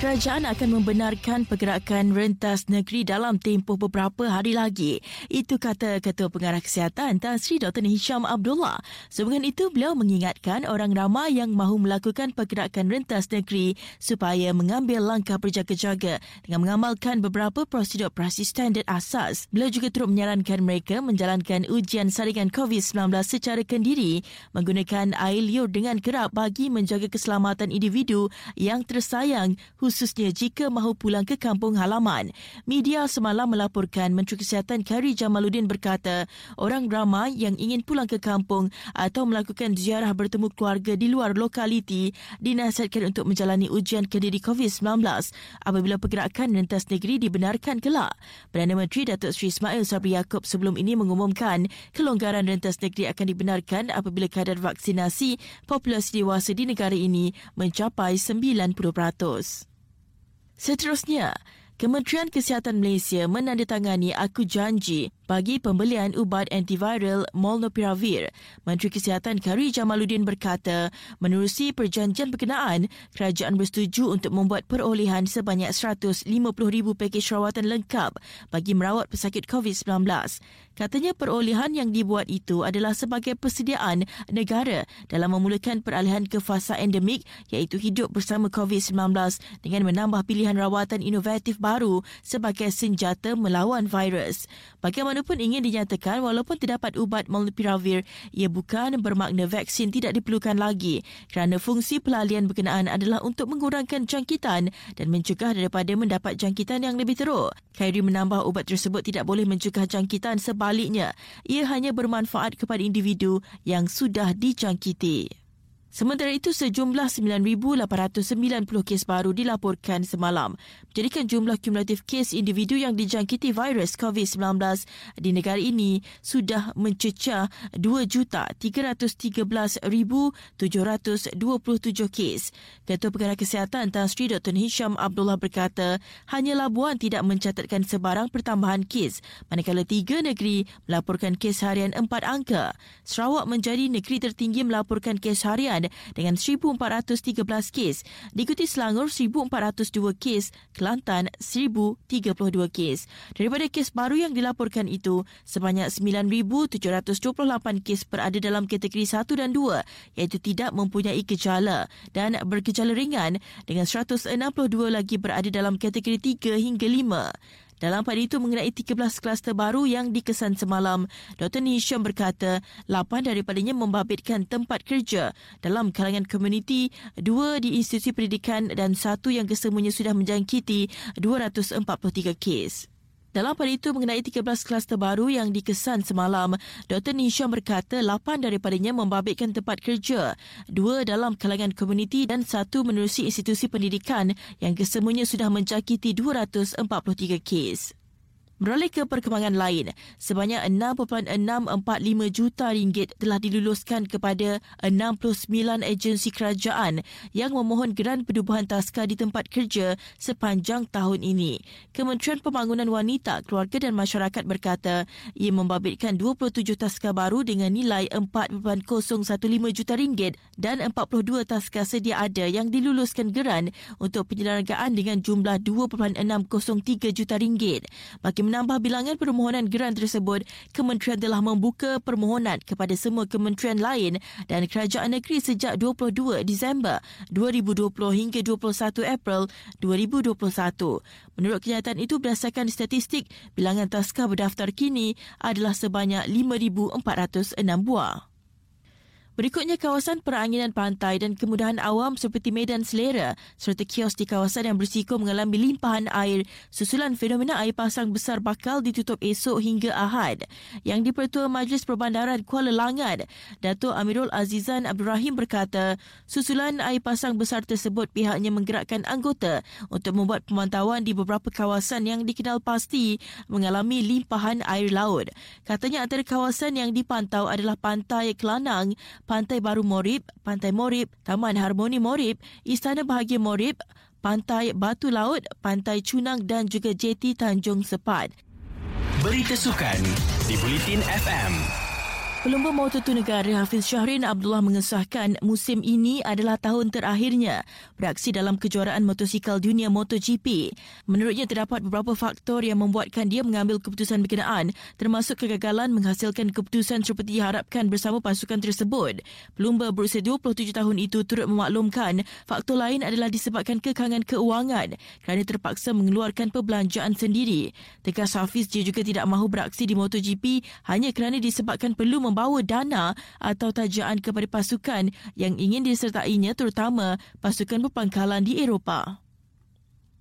kerajaan akan membenarkan pergerakan rentas negeri dalam tempoh beberapa hari lagi. Itu kata Ketua Pengarah Kesihatan Tan Sri Dr. Hisham Abdullah. Sebelum itu, beliau mengingatkan orang ramai yang mahu melakukan pergerakan rentas negeri supaya mengambil langkah berjaga-jaga dengan mengamalkan beberapa prosedur operasi standard asas. Beliau juga turut menyarankan mereka menjalankan ujian saringan COVID-19 secara kendiri menggunakan air liur dengan kerap bagi menjaga keselamatan individu yang tersayang jika mahu pulang ke kampung halaman. Media semalam melaporkan Menteri Kesihatan Kari Jamaluddin berkata, orang ramai yang ingin pulang ke kampung atau melakukan ziarah bertemu keluarga di luar lokaliti dinasihatkan untuk menjalani ujian kediri COVID-19 apabila pergerakan rentas negeri dibenarkan kelak. Perdana Menteri Datuk Seri Ismail Sabri Yaakob sebelum ini mengumumkan kelonggaran rentas negeri akan dibenarkan apabila kadar vaksinasi populasi dewasa di negara ini mencapai 90%. Seterusnya, Kementerian Kesihatan Malaysia menandatangani aku janji bagi pembelian ubat antiviral Molnupiravir. Menteri Kesihatan Kari Jamaluddin berkata, menerusi perjanjian berkenaan, kerajaan bersetuju untuk membuat perolehan sebanyak 150,000 pakej rawatan lengkap bagi merawat pesakit COVID-19. Katanya perolehan yang dibuat itu adalah sebagai persediaan negara dalam memulakan peralihan ke fasa endemik iaitu hidup bersama COVID-19 dengan menambah pilihan rawatan inovatif baru sebagai senjata melawan virus. Bagaimana mana pun ingin dinyatakan walaupun terdapat ubat molnupiravir, ia bukan bermakna vaksin tidak diperlukan lagi kerana fungsi pelalian berkenaan adalah untuk mengurangkan jangkitan dan mencegah daripada mendapat jangkitan yang lebih teruk. Khairi menambah ubat tersebut tidak boleh mencegah jangkitan sebaliknya. Ia hanya bermanfaat kepada individu yang sudah dijangkiti. Sementara itu, sejumlah 9,890 kes baru dilaporkan semalam, menjadikan jumlah kumulatif kes individu yang dijangkiti virus COVID-19 di negara ini sudah mencecah 2,313,727 kes. Ketua Pengarah Kesihatan Tan Sri Dr. Hisham Abdullah berkata, hanya Labuan tidak mencatatkan sebarang pertambahan kes, manakala tiga negeri melaporkan kes harian empat angka. Sarawak menjadi negeri tertinggi melaporkan kes harian dengan 1,413 kes. Diikuti Selangor 1,402 kes, Kelantan 1,032 kes. Daripada kes baru yang dilaporkan itu, sebanyak 9,728 kes berada dalam kategori 1 dan 2 iaitu tidak mempunyai gejala dan bergejala ringan dengan 162 lagi berada dalam kategori 3 hingga 5. Dalam pada itu mengenai 13 kluster baru yang dikesan semalam, Dr. Nisham berkata 8 daripadanya membabitkan tempat kerja dalam kalangan komuniti, dua di institusi pendidikan dan satu yang kesemuanya sudah menjangkiti 243 kes. Dalam pada itu mengenai 13 kelas terbaru yang dikesan semalam, Dr. Nisham berkata 8 daripadanya membabitkan tempat kerja, dua dalam kalangan komuniti dan satu menerusi institusi pendidikan yang kesemuanya sudah menjangkiti 243 kes. Beralih ke perkembangan lain, sebanyak 6.645 juta ringgit telah diluluskan kepada 69 agensi kerajaan yang memohon geran penubuhan taska di tempat kerja sepanjang tahun ini. Kementerian Pembangunan Wanita, Keluarga dan Masyarakat berkata ia membabitkan 27 taska baru dengan nilai 4.015 juta ringgit dan 42 taska sedia ada yang diluluskan geran untuk penyelenggaraan dengan jumlah 2.603 juta ringgit. Bagi menambah bilangan permohonan geran tersebut, kementerian telah membuka permohonan kepada semua kementerian lain dan kerajaan negeri sejak 22 Disember 2020 hingga 21 April 2021. Menurut kenyataan itu berdasarkan statistik, bilangan taska berdaftar kini adalah sebanyak 5,406 buah. Berikutnya kawasan peranginan pantai dan kemudahan awam seperti medan selera serta kios di kawasan yang berisiko mengalami limpahan air susulan fenomena air pasang besar bakal ditutup esok hingga Ahad. Yang di-Pertua Majlis Perbandaran Kuala Langat, Datuk Amirul Azizan Abdul Rahim berkata, susulan air pasang besar tersebut pihaknya menggerakkan anggota untuk membuat pemantauan di beberapa kawasan yang dikenal pasti mengalami limpahan air laut. Katanya antara kawasan yang dipantau adalah Pantai Kelanang, Pantai Baru Morib, Pantai Morib, Taman Harmoni Morib, Istana Bahagia Morib, Pantai Batu Laut, Pantai Cunang dan juga JT Tanjung Sepat. Berita Sukan di Bulletin FM. Pelumba Moto2 Negara Hafiz Syahrin Abdullah mengesahkan musim ini adalah tahun terakhirnya beraksi dalam kejuaraan motosikal dunia MotoGP. Menurutnya terdapat beberapa faktor yang membuatkan dia mengambil keputusan berkenaan termasuk kegagalan menghasilkan keputusan seperti diharapkan bersama pasukan tersebut. Pelumba berusia 27 tahun itu turut memaklumkan faktor lain adalah disebabkan kekangan keuangan kerana terpaksa mengeluarkan perbelanjaan sendiri. Tegas Hafiz dia juga tidak mahu beraksi di MotoGP hanya kerana disebabkan perlu membawa dana atau tajaan kepada pasukan yang ingin disertainya terutama pasukan berpangkalan di Eropah.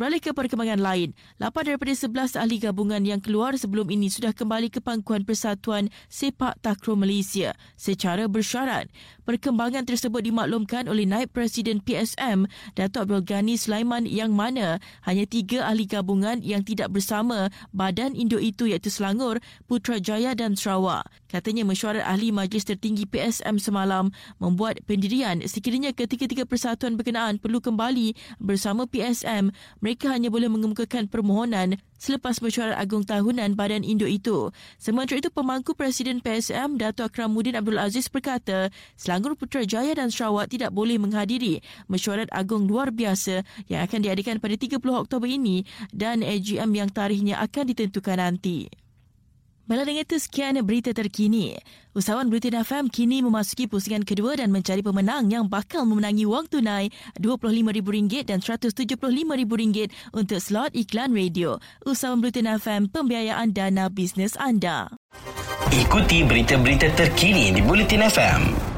Beralih ke perkembangan lain, 8 daripada 11 ahli gabungan yang keluar sebelum ini sudah kembali ke pangkuan Persatuan Sepak Takraw Malaysia secara bersyarat. Perkembangan tersebut dimaklumkan oleh Naib Presiden PSM, Datuk Abdul Ghani Sulaiman yang mana hanya tiga ahli gabungan yang tidak bersama badan induk itu iaitu Selangor, Putrajaya dan Sarawak. Katanya mesyuarat ahli Majlis Tertinggi PSM semalam membuat pendirian sekiranya ketiga-tiga persatuan berkenaan perlu kembali bersama PSM mereka hanya boleh mengemukakan permohonan selepas mesyuarat agung tahunan badan induk itu. Sementara itu, pemangku Presiden PSM, Dato' Akramuddin Abdul Aziz berkata, Selangor Putrajaya dan Sarawak tidak boleh menghadiri mesyuarat agung luar biasa yang akan diadakan pada 30 Oktober ini dan AGM yang tarikhnya akan ditentukan nanti. Malah itu sekian berita terkini. Usahawan Britain FM kini memasuki pusingan kedua dan mencari pemenang yang bakal memenangi wang tunai RM25,000 dan RM175,000 untuk slot iklan radio. Usahawan Britain FM, pembiayaan dana bisnes anda. Ikuti berita-berita terkini di Bulletin FM.